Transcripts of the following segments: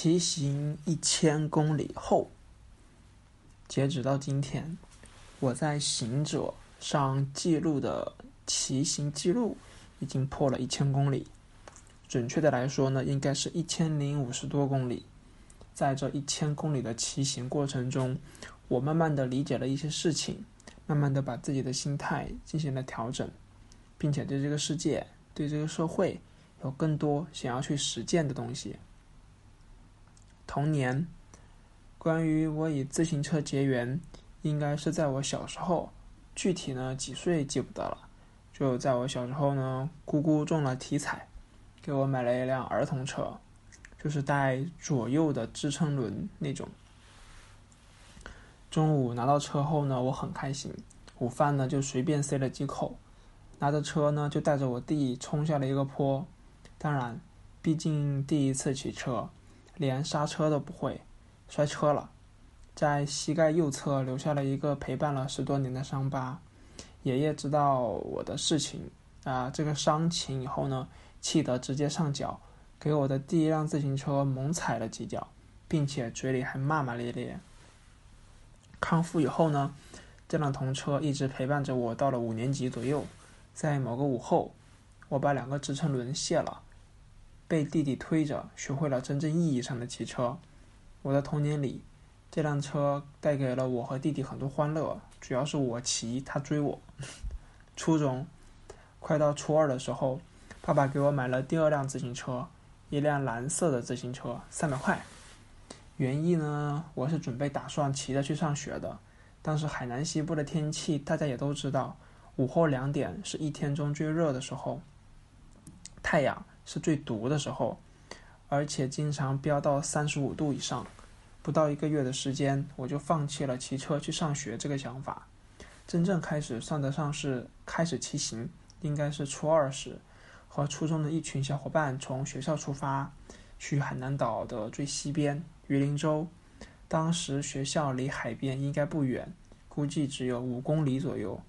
骑行一千公里后，截止到今天，我在行者上记录的骑行记录已经破了一千公里。准确的来说呢，应该是一千零五十多公里。在这一千公里的骑行过程中，我慢慢的理解了一些事情，慢慢的把自己的心态进行了调整，并且对这个世界、对这个社会有更多想要去实践的东西。童年，关于我与自行车结缘，应该是在我小时候，具体呢几岁记不得了。就在我小时候呢，姑姑中了体彩，给我买了一辆儿童车，就是带左右的支撑轮那种。中午拿到车后呢，我很开心，午饭呢就随便塞了几口，拿着车呢就带着我弟冲下了一个坡。当然，毕竟第一次骑车。连刹车都不会，摔车了，在膝盖右侧留下了一个陪伴了十多年的伤疤。爷爷知道我的事情啊，这个伤情以后呢，气得直接上脚，给我的第一辆自行车猛踩了几脚，并且嘴里还骂骂咧咧。康复以后呢，这辆童车一直陪伴着我到了五年级左右。在某个午后，我把两个支撑轮卸了。被弟弟推着，学会了真正意义上的骑车。我的童年里，这辆车带给了我和弟弟很多欢乐，主要是我骑，他追我。初中，快到初二的时候，爸爸给我买了第二辆自行车，一辆蓝色的自行车，三百块。原意呢，我是准备打算骑着去上学的。当时海南西部的天气，大家也都知道，午后两点是一天中最热的时候，太阳。是最毒的时候，而且经常飙到三十五度以上。不到一个月的时间，我就放弃了骑车去上学这个想法。真正开始算得上是开始骑行，应该是初二时，和初中的一群小伙伴从学校出发，去海南岛的最西边榆林州。当时学校离海边应该不远，估计只有五公里左右。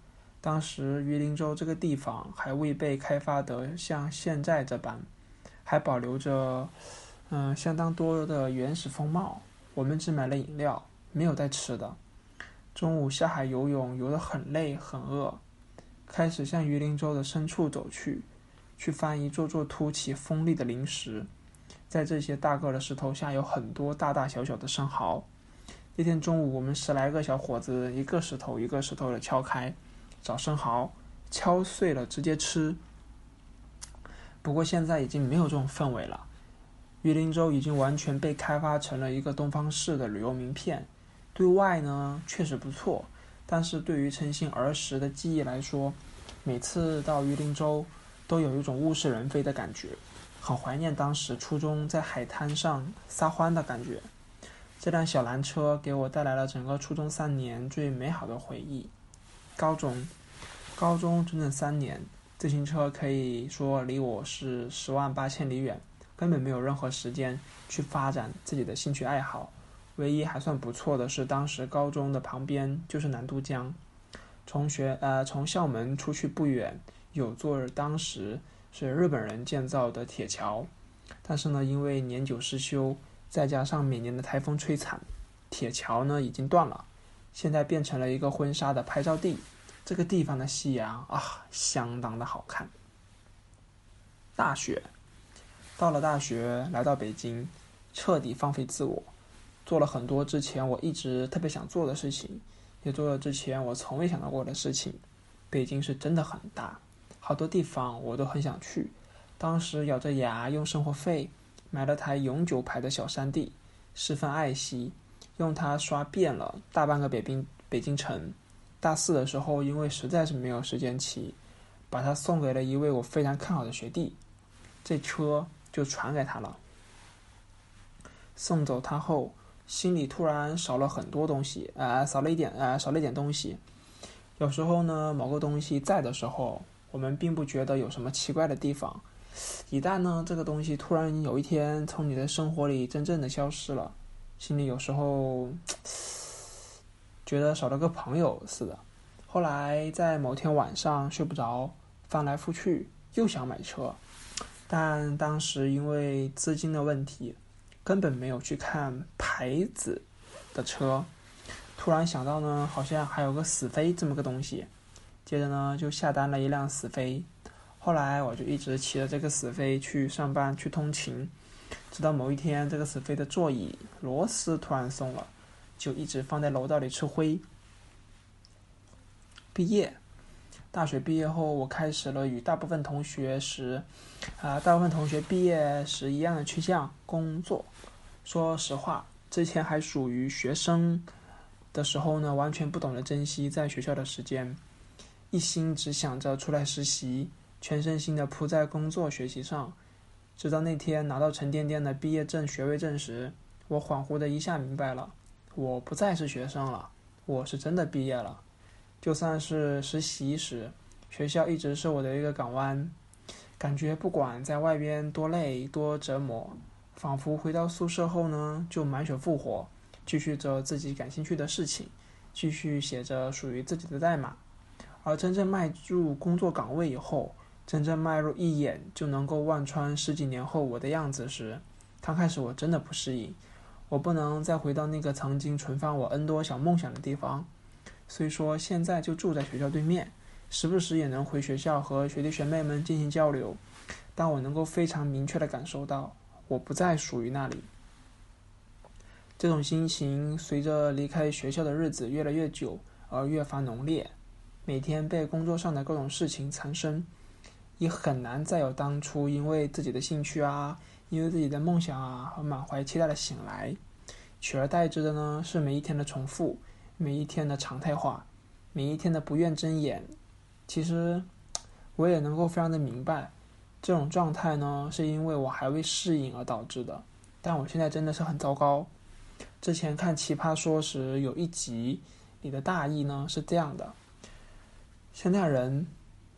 当时榆林州这个地方还未被开发得像现在这般，还保留着嗯相当多的原始风貌。我们只买了饮料，没有带吃的。中午下海游泳，游得很累很饿，开始向榆林州的深处走去，去翻一座座凸起锋利的灵石。在这些大个的石头下，有很多大大小小的生蚝。那天中午，我们十来个小伙子，一个石头一个石头的敲开。找生蚝，敲碎了直接吃。不过现在已经没有这种氛围了，榆林州已经完全被开发成了一个东方式的旅游名片。对外呢确实不错，但是对于陈星儿时的记忆来说，每次到榆林州都有一种物是人非的感觉，很怀念当时初中在海滩上撒欢的感觉。这辆小蓝车给我带来了整个初中三年最美好的回忆。高中，高中整整三年，自行车可以说离我是十万八千里远，根本没有任何时间去发展自己的兴趣爱好。唯一还算不错的是，当时高中的旁边就是南都江，从学呃从校门出去不远有座当时是日本人建造的铁桥，但是呢，因为年久失修，再加上每年的台风摧残，铁桥呢已经断了。现在变成了一个婚纱的拍照地，这个地方的夕阳啊，相当的好看。大学，到了大学，来到北京，彻底放飞自我，做了很多之前我一直特别想做的事情，也做了之前我从未想到过的事情。北京是真的很大，好多地方我都很想去。当时咬着牙用生活费买了台永久牌的小山地，十分爱惜。用它刷遍了大半个北冰北京城。大四的时候，因为实在是没有时间骑，把它送给了一位我非常看好的学弟，这车就传给他了。送走他后，心里突然少了很多东西，啊，少了一点，啊，少了一点东西。有时候呢，某个东西在的时候，我们并不觉得有什么奇怪的地方，一旦呢，这个东西突然有一天从你的生活里真正的消失了。心里有时候觉得少了个朋友似的。后来在某天晚上睡不着，翻来覆去又想买车，但当时因为资金的问题，根本没有去看牌子的车。突然想到呢，好像还有个死飞这么个东西，接着呢就下单了一辆死飞。后来我就一直骑着这个死飞去上班去通勤，直到某一天这个死飞的座椅螺丝突然松了，就一直放在楼道里吃灰。毕业，大学毕业后，我开始了与大部分同学时，啊，大部分同学毕业时一样的去向工作。说实话，之前还属于学生的时候呢，完全不懂得珍惜在学校的时间，一心只想着出来实习。全身心的扑在工作学习上，直到那天拿到沉甸甸的毕业证学位证时，我恍惚的一下明白了，我不再是学生了，我是真的毕业了。就算是实习时，学校一直是我的一个港湾，感觉不管在外边多累多折磨，仿佛回到宿舍后呢，就满血复活，继续着自己感兴趣的事情，继续写着属于自己的代码。而真正迈入工作岗位以后，真正迈入一眼就能够望穿十几年后我的样子时，刚开始我真的不适应。我不能再回到那个曾经存放我 N 多小梦想的地方。虽说现在就住在学校对面，时不时也能回学校和学弟学妹们进行交流，但我能够非常明确的感受到，我不再属于那里。这种心情随着离开学校的日子越来越久而越发浓烈，每天被工作上的各种事情缠身。也很难再有当初因为自己的兴趣啊，因为自己的梦想啊，和满怀期待的醒来，取而代之的呢是每一天的重复，每一天的常态化，每一天的不愿睁眼。其实我也能够非常的明白，这种状态呢是因为我还未适应而导致的。但我现在真的是很糟糕。之前看《奇葩说》时有一集里的大意呢是这样的：现在人。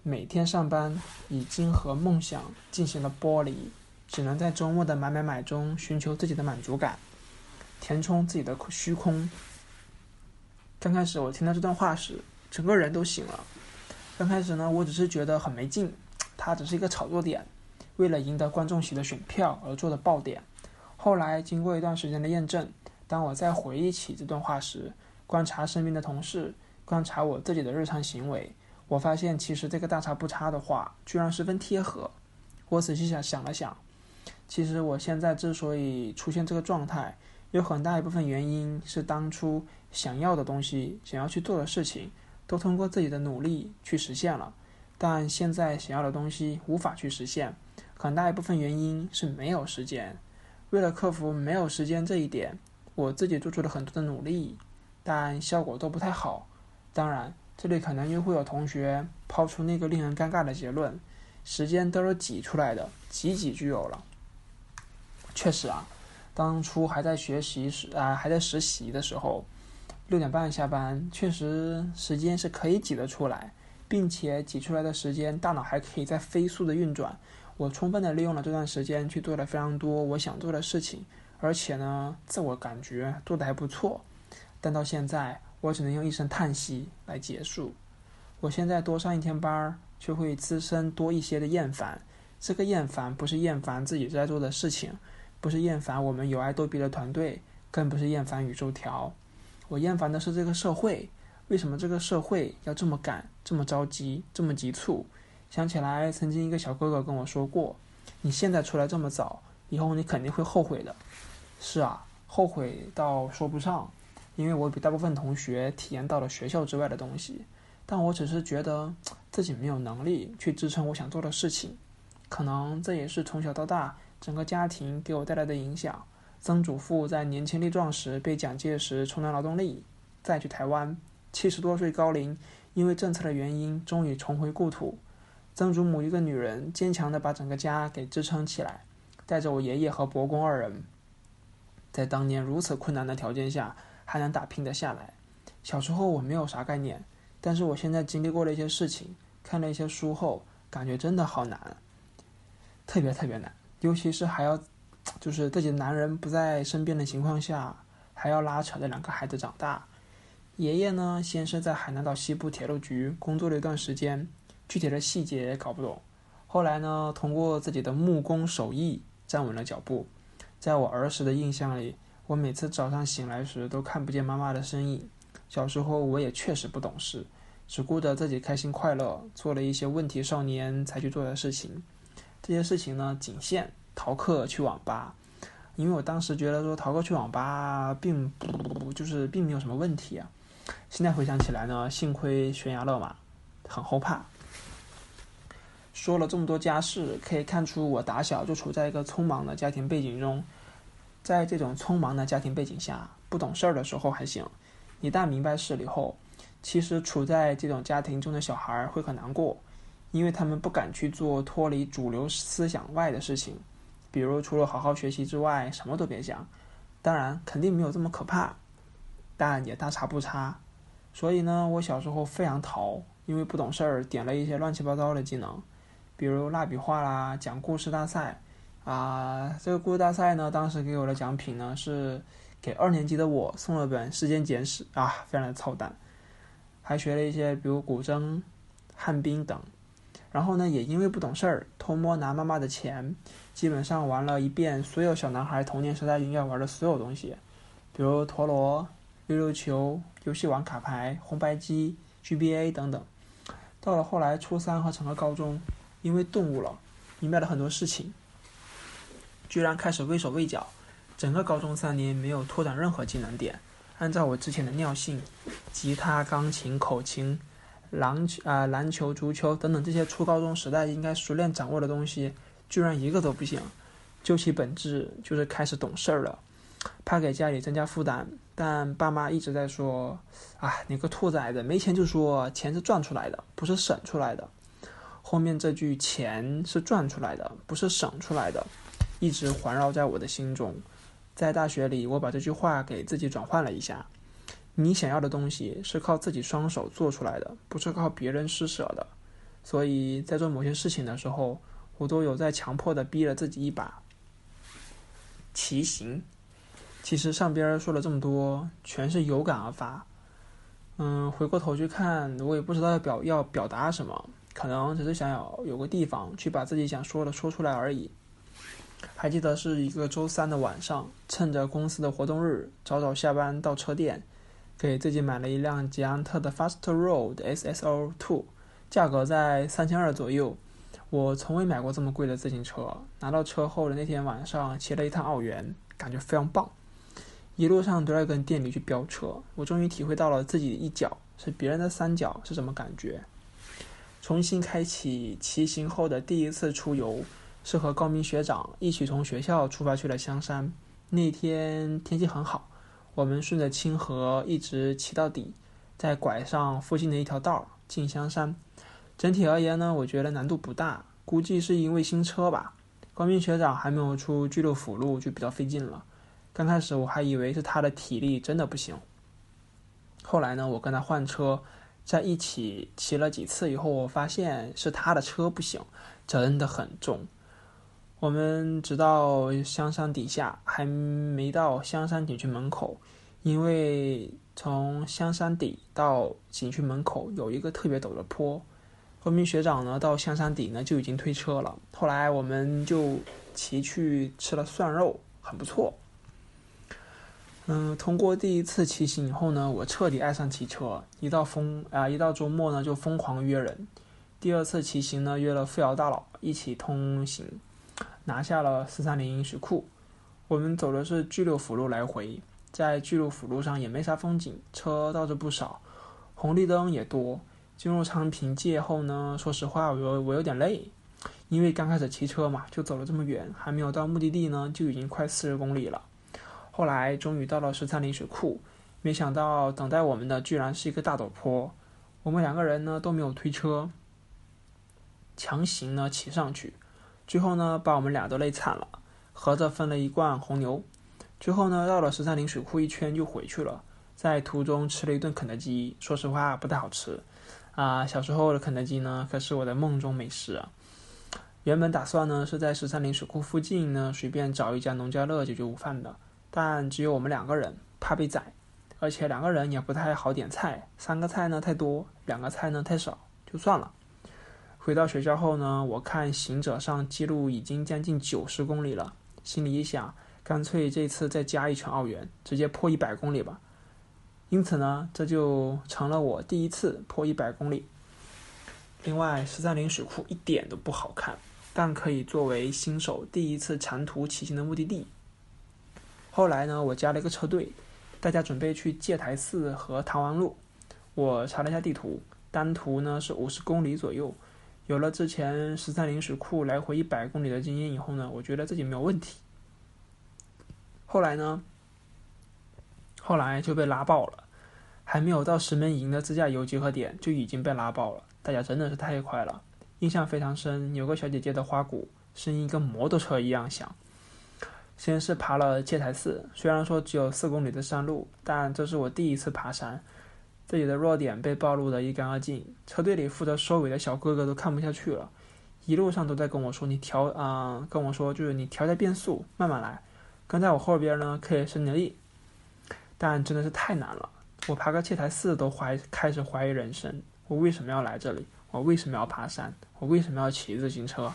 每天上班已经和梦想进行了剥离，只能在周末的买买买中寻求自己的满足感，填充自己的虚空。刚开始我听到这段话时，整个人都醒了。刚开始呢，我只是觉得很没劲，它只是一个炒作点，为了赢得观众席的选票而做的爆点。后来经过一段时间的验证，当我再回忆起这段话时，观察身边的同事，观察我自己的日常行为。我发现，其实这个大差不差的话，居然十分贴合。我仔细想想了想，其实我现在之所以出现这个状态，有很大一部分原因是当初想要的东西、想要去做的事情，都通过自己的努力去实现了。但现在想要的东西无法去实现，很大一部分原因是没有时间。为了克服没有时间这一点，我自己做出了很多的努力，但效果都不太好。当然。这里可能又会有同学抛出那个令人尴尬的结论：时间都是挤出来的，挤挤就有了。确实啊，当初还在学习时啊，还在实习的时候，六点半下班，确实时间是可以挤得出来，并且挤出来的时间，大脑还可以在飞速的运转。我充分的利用了这段时间去做了非常多我想做的事情，而且呢，自我感觉做的还不错。但到现在。我只能用一声叹息来结束。我现在多上一天班儿，就会滋生多一些的厌烦。这个厌烦不是厌烦自己在做的事情，不是厌烦我们有爱逗比的团队，更不是厌烦宇宙条。我厌烦的是这个社会。为什么这个社会要这么赶、这么着急、这么急促？想起来，曾经一个小哥哥跟我说过：“你现在出来这么早，以后你肯定会后悔的。”是啊，后悔倒说不上。因为我比大部分同学体验到了学校之外的东西，但我只是觉得自己没有能力去支撑我想做的事情。可能这也是从小到大整个家庭给我带来的影响。曾祖父在年轻力壮时被蒋介石充当劳动力，再去台湾，七十多岁高龄，因为政策的原因，终于重回故土。曾祖母一个女人，坚强地把整个家给支撑起来，带着我爷爷和伯公二人，在当年如此困难的条件下。还能打拼得下来。小时候我没有啥概念，但是我现在经历过了一些事情，看了一些书后，感觉真的好难，特别特别难。尤其是还要，就是自己的男人不在身边的情况下，还要拉扯着两个孩子长大。爷爷呢，先是在海南岛西部铁路局工作了一段时间，具体的细节搞不懂。后来呢，通过自己的木工手艺站稳了脚步。在我儿时的印象里，我每次早上醒来时都看不见妈妈的身影。小时候我也确实不懂事，只顾着自己开心快乐，做了一些问题少年才去做的事情。这些事情呢，仅限逃课去网吧，因为我当时觉得说逃课去网吧并不就是并没有什么问题啊。现在回想起来呢，幸亏悬崖勒马，很后怕。说了这么多家事，可以看出我打小就处在一个匆忙的家庭背景中。在这种匆忙的家庭背景下，不懂事儿的时候还行，一旦明白事理后，其实处在这种家庭中的小孩会很难过，因为他们不敢去做脱离主流思想外的事情，比如除了好好学习之外，什么都别想。当然，肯定没有这么可怕，但也大差不差。所以呢，我小时候非常淘，因为不懂事儿，点了一些乱七八糟的技能。比如蜡笔画啦，讲故事大赛，啊，这个故事大赛呢，当时给我的奖品呢是给二年级的我送了本《时间简史》啊，非常的操蛋。还学了一些，比如古筝、旱冰等。然后呢，也因为不懂事儿，偷摸拿妈妈的钱，基本上玩了一遍所有小男孩童年时代应该玩的所有东西，比如陀螺、溜溜球、游戏王卡牌、红白机、GBA 等等。到了后来初三和整个高中。因为顿悟了，明白了很多事情，居然开始畏手畏脚。整个高中三年没有拓展任何技能点。按照我之前的尿性，吉他、钢琴、口琴、篮球啊、篮球、足球等等这些初高中时代应该熟练掌握的东西，居然一个都不行。究其本质，就是开始懂事儿了，怕给家里增加负担。但爸妈一直在说：“啊，你个兔崽子，没钱就说钱是赚出来的，不是省出来的。”后面这句“钱是赚出来的，不是省出来的”，一直环绕在我的心中。在大学里，我把这句话给自己转换了一下：你想要的东西是靠自己双手做出来的，不是靠别人施舍的。所以在做某些事情的时候，我都有在强迫的逼了自己一把。骑行，其实上边说了这么多，全是有感而发。嗯，回过头去看，我也不知道要表要表达什么。可能只是想要有个地方去把自己想说的说出来而已。还记得是一个周三的晚上，趁着公司的活动日，早早下班到车店，给自己买了一辆捷安特的 Fast Road SSO Two，价格在三千二左右。我从未买过这么贵的自行车。拿到车后的那天晚上，骑了一趟澳元，感觉非常棒。一路上都在跟店里去飙车，我终于体会到了自己的一脚是别人的三脚是什么感觉。重新开启骑行后的第一次出游，是和高明学长一起从学校出发去了香山。那天天气很好，我们顺着清河一直骑到底，再拐上附近的一条道进香山。整体而言呢，我觉得难度不大，估计是因为新车吧。高明学长还没有出巨鹿辅路就比较费劲了。刚开始我还以为是他的体力真的不行，后来呢，我跟他换车。在一起骑了几次以后，我发现是他的车不行，真的很重。我们直到香山底下，还没到香山景区门口，因为从香山底到景区门口有一个特别陡的坡。后面学长呢，到香山底呢就已经推车了。后来我们就骑去吃了涮肉，很不错。嗯，通过第一次骑行以后呢，我彻底爱上骑车。一到疯啊，一到周末呢就疯狂约人。第二次骑行呢，约了富瑶大佬一起通行，拿下了四三零水库。我们走的是巨鹿辅路来回，在巨鹿辅路上也没啥风景，车倒是不少，红绿灯也多。进入昌平界后呢，说实话，我我有点累，因为刚开始骑车嘛，就走了这么远，还没有到目的地呢，就已经快四十公里了。后来终于到了十三陵水库，没想到等待我们的居然是一个大陡坡。我们两个人呢都没有推车，强行呢骑上去，最后呢把我们俩都累惨了，合着分了一罐红牛。最后呢绕了十三陵水库一圈就回去了，在途中吃了一顿肯德基，说实话不太好吃。啊，小时候的肯德基呢可是我的梦中美食啊。原本打算呢是在十三陵水库附近呢随便找一家农家乐解决午饭的。但只有我们两个人，怕被宰，而且两个人也不太好点菜，三个菜呢太多，两个菜呢太少，就算了。回到学校后呢，我看行者上记录已经将近九十公里了，心里一想，干脆这次再加一圈澳元，直接破一百公里吧。因此呢，这就成了我第一次破一百公里。另外，十三陵水库一点都不好看，但可以作为新手第一次长途骑行的目的地。后来呢，我加了一个车队，大家准备去戒台寺和唐王路。我查了一下地图，单途呢是五十公里左右。有了之前十三陵水库来回一百公里的经验以后呢，我觉得自己没有问题。后来呢，后来就被拉爆了，还没有到石门营的自驾游集合点就已经被拉爆了。大家真的是太快了，印象非常深。有个小姐姐的花鼓声音跟摩托车一样响。先是爬了戒台寺，虽然说只有四公里的山路，但这是我第一次爬山，自己的弱点被暴露的一干二净。车队里负责收尾的小哥哥都看不下去了，一路上都在跟我说：“你调啊，跟我说就是你调下变速，慢慢来。”跟在我后边呢，可以省点力，但真的是太难了。我爬个戒台寺都怀开始怀疑人生：我为什么要来这里？我为什么要爬山？我为什么要骑自行车？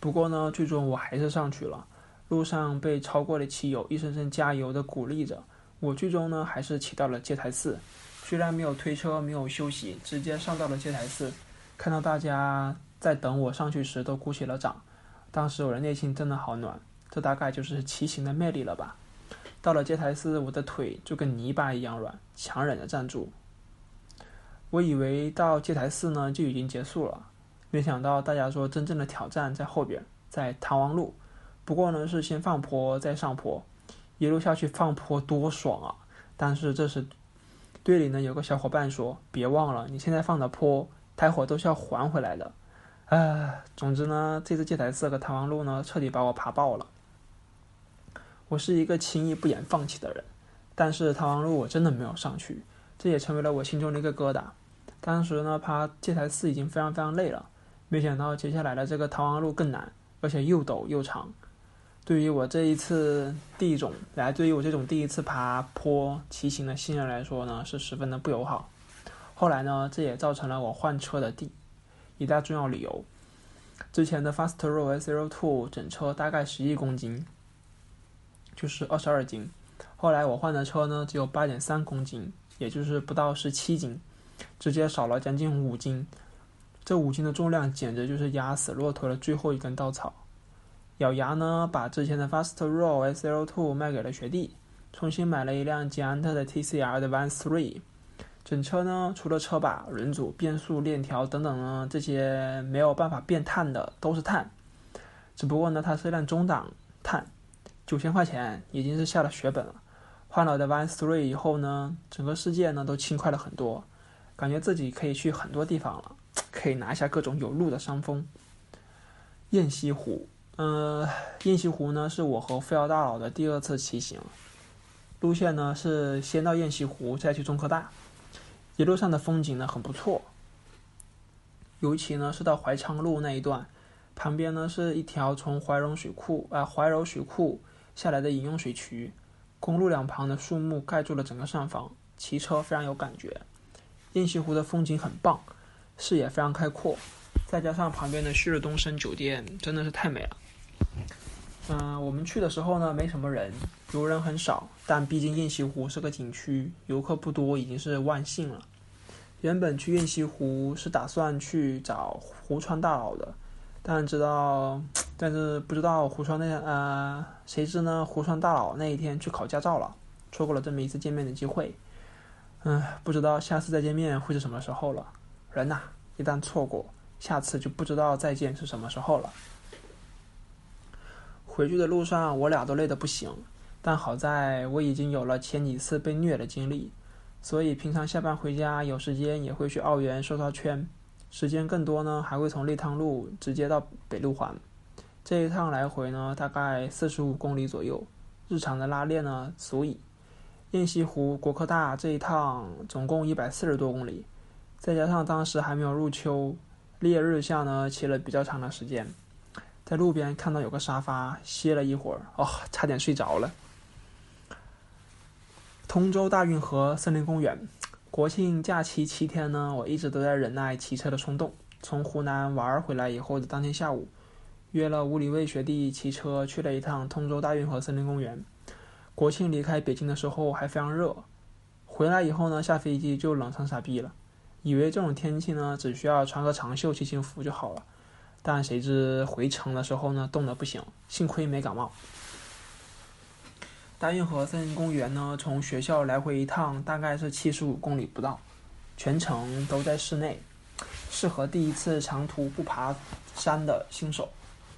不过呢，最终我还是上去了。路上被超过的骑友一声声加油的鼓励着，我最终呢还是骑到了戒台寺。虽然没有推车，没有休息，直接上到了戒台寺。看到大家在等我上去时都鼓起了掌，当时我的内心真的好暖。这大概就是骑行的魅力了吧。到了戒台寺，我的腿就跟泥巴一样软，强忍着站住。我以为到戒台寺呢就已经结束了。没想到大家说真正的挑战在后边，在唐王路。不过呢是先放坡再上坡，一路下去放坡多爽啊！但是这时队里呢有个小伙伴说：“别忘了，你现在放的坡，待会都是要还回来的。”唉，总之呢，这次戒台寺和唐王路呢彻底把我爬爆了。我是一个轻易不言放弃的人，但是逃亡路我真的没有上去，这也成为了我心中的一个疙瘩。当时呢爬戒台寺已经非常非常累了。没想到接下来的这个逃亡路更难，而且又陡又长。对于我这一次第一种来，对于我这种第一次爬坡骑行的新人来说呢，是十分的不友好。后来呢，这也造成了我换车的第一大重要理由。之前的 Fast Road S02 整车大概十一公斤，就是二十二斤。后来我换的车呢，只有八点三公斤，也就是不到十七斤，直接少了将近五斤。这五斤的重量简直就是压死骆驼的最后一根稻草。咬牙呢，把之前的 Fast Roll SL2 卖给了学弟，重新买了一辆捷安特的 TCR 的 Van Three。整车呢，除了车把、轮组、变速、链条等等呢，这些没有办法变碳的都是碳。只不过呢，它是一辆中档碳，九千块钱已经是下了血本了。换了的 Van Three 以后呢，整个世界呢都轻快了很多，感觉自己可以去很多地方了。可以拿下各种有路的山峰。雁西湖，呃，雁西湖呢是我和费奥大佬的第二次骑行，路线呢是先到雁西湖，再去中科大。一路上的风景呢很不错，尤其呢是到怀昌路那一段，旁边呢是一条从怀柔水库啊怀柔水库下来的饮用水渠，公路两旁的树木盖住了整个上方，骑车非常有感觉。雁西湖的风景很棒。视野非常开阔，再加上旁边的旭日东升酒店真的是太美了。嗯，我们去的时候呢，没什么人，游人很少，但毕竟雁西湖是个景区，游客不多已经是万幸了。原本去雁西湖是打算去找湖川大佬的，但知道，但是不知道湖川那呃，谁知呢？湖川大佬那一天去考驾照了，错过了这么一次见面的机会。嗯，不知道下次再见面会是什么时候了。人呐，一旦错过，下次就不知道再见是什么时候了。回去的路上，我俩都累得不行，但好在我已经有了前几次被虐的经历，所以平常下班回家有时间也会去澳园刷刷圈，时间更多呢，还会从立汤路直接到北路环。这一趟来回呢，大概四十五公里左右，日常的拉练呢足以。雁西湖、国科大这一趟总共一百四十多公里。再加上当时还没有入秋，烈日下呢，骑了比较长的时间，在路边看到有个沙发，歇了一会儿，哦，差点睡着了。通州大运河森林公园，国庆假期七天呢，我一直都在忍耐骑车的冲动。从湖南玩回来以后的当天下午，约了吴里卫学弟骑车去了一趟通州大运河森林公园。国庆离开北京的时候还非常热，回来以后呢，下飞机就冷成傻逼了。以为这种天气呢，只需要穿个长袖骑行服就好了，但谁知回程的时候呢，冻得不行。幸亏没感冒。大运河森林公园呢，从学校来回一趟大概是七十五公里不到，全程都在室内，适合第一次长途不爬山的新手，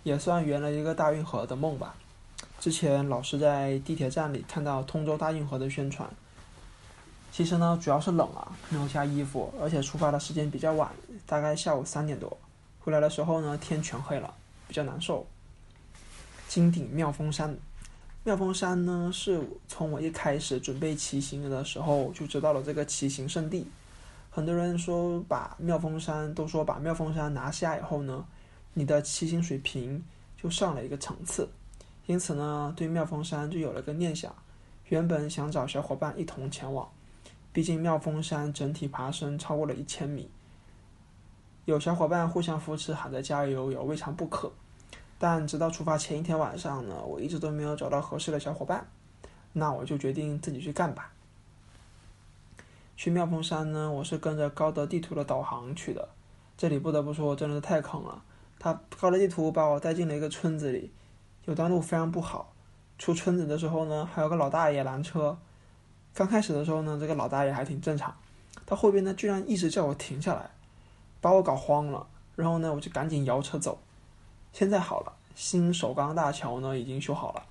也算圆了一个大运河的梦吧。之前老是在地铁站里看到通州大运河的宣传，其实呢主要是冷啊，没有加衣服，而且出发的时间比较晚，大概下午三点多，回来的时候呢天全黑了，比较难受。金顶妙峰山，妙峰山呢是从我一开始准备骑行的时候就知道了这个骑行圣地，很多人说把妙峰山都说把妙峰山拿下以后呢，你的骑行水平就上了一个层次。因此呢，对妙峰山就有了个念想，原本想找小伙伴一同前往，毕竟妙峰山整体爬升超过了一千米，有小伙伴互相扶持喊着加油也未尝不可。但直到出发前一天晚上呢，我一直都没有找到合适的小伙伴，那我就决定自己去干吧。去妙峰山呢，我是跟着高德地图的导航去的，这里不得不说真的是太坑了，他高德地图把我带进了一个村子里。有段路非常不好，出村子的时候呢，还有个老大爷拦车。刚开始的时候呢，这个老大爷还挺正常，到后边呢，居然一直叫我停下来，把我搞慌了。然后呢，我就赶紧摇车走。现在好了，新首钢大桥呢已经修好了，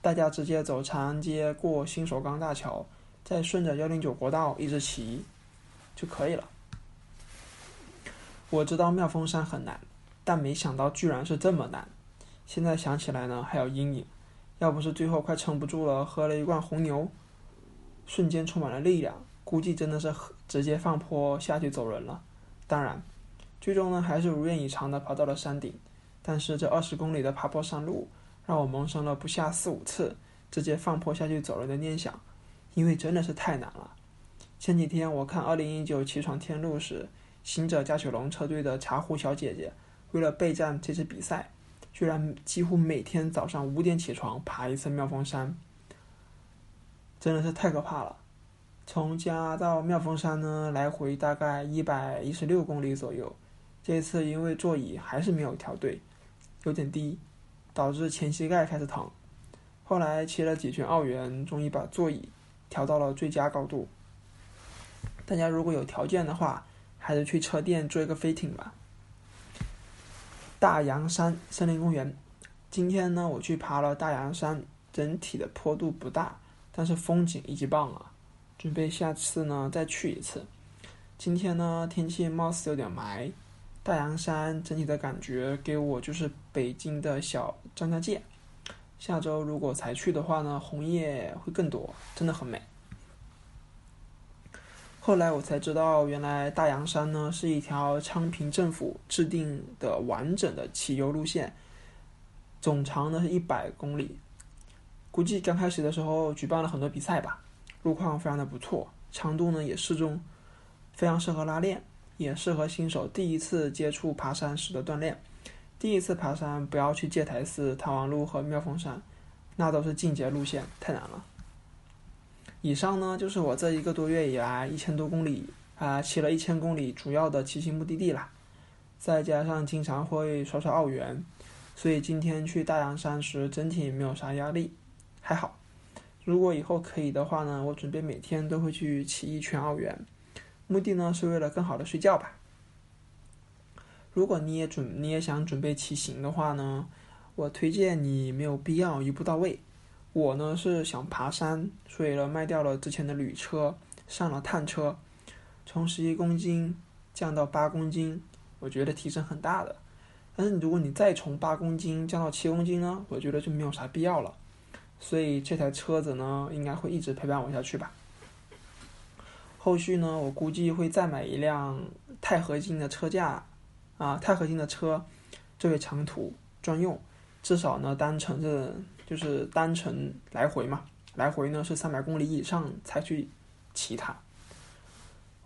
大家直接走长安街过新首钢大桥，再顺着幺零九国道一直骑就可以了。我知道妙峰山很难，但没想到居然是这么难。现在想起来呢，还有阴影。要不是最后快撑不住了，喝了一罐红牛，瞬间充满了力量，估计真的是直接放坡下去走人了。当然，最终呢，还是如愿以偿的爬到了山顶。但是这二十公里的爬坡山路，让我萌生了不下四五次直接放坡下去走人的念想，因为真的是太难了。前几天我看二零一九骑闯天路时，行者加雪龙车队的茶壶小姐姐，为了备战这次比赛。居然几乎每天早上五点起床爬一次妙峰山，真的是太可怕了。从家到妙峰山呢，来回大概一百一十六公里左右。这次因为座椅还是没有调对，有点低，导致前膝盖开始疼。后来骑了几圈澳元，终于把座椅调到了最佳高度。大家如果有条件的话，还是去车店做一个飞艇吧。大洋山森林公园，今天呢，我去爬了大洋山，整体的坡度不大，但是风景一级棒啊！准备下次呢再去一次。今天呢，天气貌似有点霾，大洋山整体的感觉给我就是北京的小张家界。下周如果才去的话呢，红叶会更多，真的很美。后来我才知道，原来大洋山呢是一条昌平政府制定的完整的骑游路线，总长呢是一百公里。估计刚开始的时候举办了很多比赛吧，路况非常的不错，长度呢也适中，非常适合拉练，也适合新手第一次接触爬山时的锻炼。第一次爬山不要去戒台寺、唐王路和妙峰山，那都是进阶路线，太难了。以上呢就是我这一个多月以来一千多公里啊骑了一千公里主要的骑行目的地啦，再加上经常会刷刷澳元，所以今天去大洋山时整体没有啥压力，还好。如果以后可以的话呢，我准备每天都会去骑一圈澳元，目的呢是为了更好的睡觉吧。如果你也准你也想准备骑行的话呢，我推荐你没有必要一步到位。我呢是想爬山，所以呢卖掉了之前的旅车，上了碳车，从十一公斤降到八公斤，我觉得提升很大的。但是如果你再从八公斤降到七公斤呢，我觉得就没有啥必要了。所以这台车子呢应该会一直陪伴我下去吧。后续呢我估计会再买一辆钛合金的车架，啊钛合金的车，作为长途专用，至少呢单程是。就是单程来回嘛，来回呢是三百公里以上才去骑它。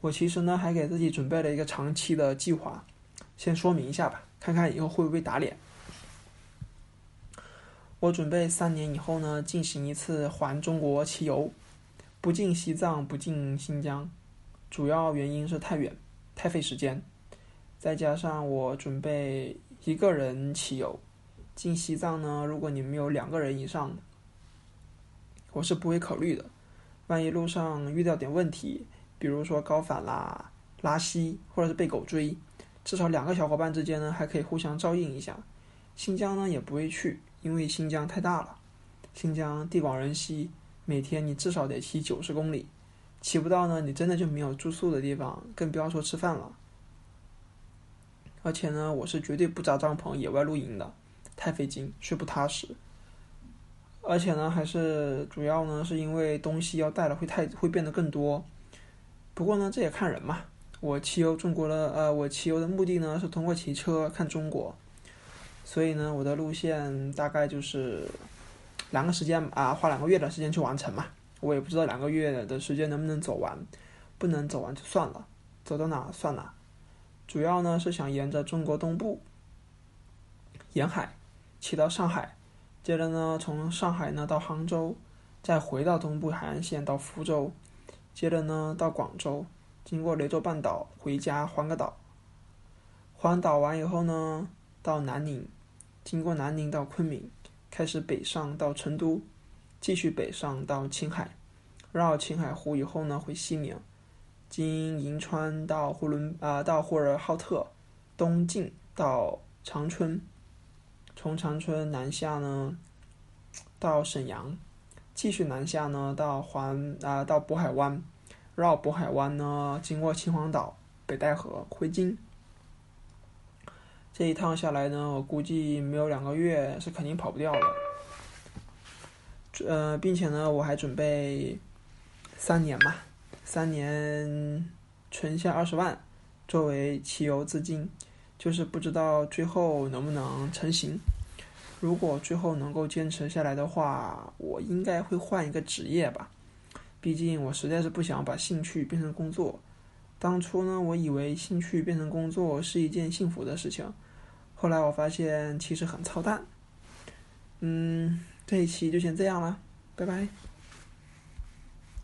我其实呢还给自己准备了一个长期的计划，先说明一下吧，看看以后会不会打脸。我准备三年以后呢，进行一次环中国骑游，不进西藏，不进新疆，主要原因是太远，太费时间，再加上我准备一个人骑游，进西藏呢，如果你们有两个人以上，我是不会考虑的。万一路上遇到点问题，比如说高反啦、拉稀，或者是被狗追，至少两个小伙伴之间呢，还可以互相照应一下。新疆呢也不会去。因为新疆太大了，新疆地广人稀，每天你至少得骑九十公里，骑不到呢，你真的就没有住宿的地方，更不要说吃饭了。而且呢，我是绝对不扎帐篷野外露营的，太费劲，睡不踏实。而且呢，还是主要呢，是因为东西要带了会太会变得更多。不过呢，这也看人嘛。我骑游中国的，呃，我骑游的目的呢，是通过骑车看中国。所以呢，我的路线大概就是两个时间啊，花两个月的时间去完成嘛。我也不知道两个月的时间能不能走完，不能走完就算了，走到哪算哪。主要呢是想沿着中国东部沿海骑到上海，接着呢从上海呢到杭州，再回到东部海岸线到福州，接着呢到广州，经过雷州半岛回家环个岛。环岛完以后呢，到南宁。经过南宁到昆明，开始北上到成都，继续北上到青海，绕青海湖以后呢，回西宁，经银川到呼伦啊到呼和浩特，东进到长春，从长春南下呢，到沈阳，继续南下呢到环啊到渤海湾，绕渤海湾呢，经过秦皇岛、北戴河回京。这一趟下来呢，我估计没有两个月是肯定跑不掉了。呃，并且呢，我还准备三年嘛，三年存下二十万作为汽油资金，就是不知道最后能不能成型。如果最后能够坚持下来的话，我应该会换一个职业吧。毕竟我实在是不想把兴趣变成工作。当初呢，我以为兴趣变成工作是一件幸福的事情。后来我发现其实很操蛋，嗯，这一期就先这样了，拜拜。